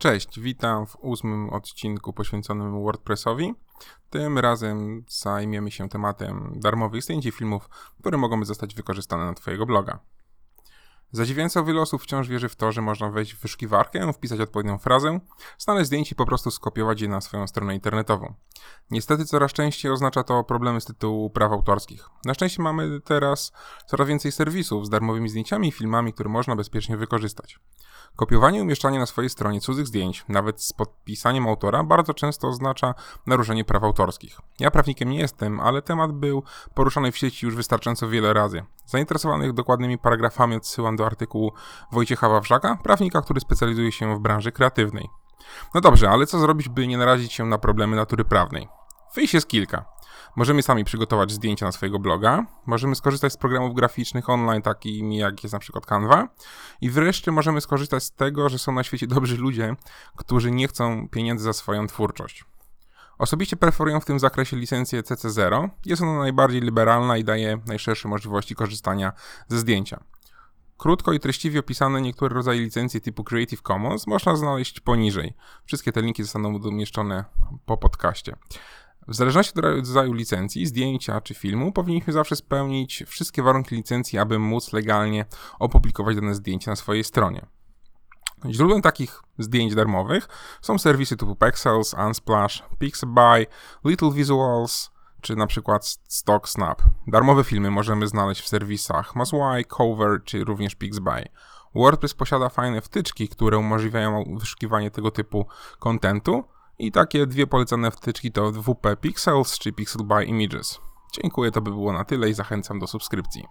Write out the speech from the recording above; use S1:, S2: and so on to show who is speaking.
S1: Cześć, witam w ósmym odcinku poświęconym WordPressowi. Tym razem zajmiemy się tematem darmowych zdjęć i filmów, które mogą zostać wykorzystane na Twojego bloga. Zadziwiająco wiele osób wciąż wierzy w to, że można wejść w wyszukiwarkę, wpisać odpowiednią frazę, znaleźć zdjęcie i po prostu skopiować je na swoją stronę internetową. Niestety coraz częściej oznacza to problemy z tytułu praw autorskich. Na szczęście mamy teraz coraz więcej serwisów z darmowymi zdjęciami i filmami, które można bezpiecznie wykorzystać. Kopiowanie i umieszczanie na swojej stronie cudzych zdjęć, nawet z podpisaniem autora, bardzo często oznacza naruszenie praw autorskich. Ja prawnikiem nie jestem, ale temat był poruszany w sieci już wystarczająco wiele razy. Zainteresowanych dokładnymi paragrafami odsyłam do artykułu Wojciecha Wawrzaka, prawnika, który specjalizuje się w branży kreatywnej. No dobrze, ale co zrobić, by nie narazić się na problemy natury prawnej? Wyjść jest kilka. Możemy sami przygotować zdjęcia na swojego bloga, możemy skorzystać z programów graficznych online, takimi jak jest na przykład Canva i wreszcie możemy skorzystać z tego, że są na świecie dobrzy ludzie, którzy nie chcą pieniędzy za swoją twórczość. Osobiście preferuję w tym zakresie licencję CC0. Jest ona najbardziej liberalna i daje najszersze możliwości korzystania ze zdjęcia. Krótko i treściwie opisane niektóre rodzaje licencji typu Creative Commons można znaleźć poniżej. Wszystkie te linki zostaną umieszczone po podcaście. W zależności od rodzaju licencji, zdjęcia czy filmu, powinniśmy zawsze spełnić wszystkie warunki licencji, aby móc legalnie opublikować dane zdjęcie na swojej stronie. Źródłem takich zdjęć darmowych są serwisy typu Pexels, Unsplash, Pixabay, Little Visuals czy na przykład Stock Snap. Darmowe filmy możemy znaleźć w serwisach Mazwai, Cover czy również Pixabay. WordPress posiada fajne wtyczki, które umożliwiają wyszukiwanie tego typu kontentu, i takie dwie polecane wtyczki to WP Pixels czy Pixel by Images. Dziękuję, to by było na tyle i zachęcam do subskrypcji.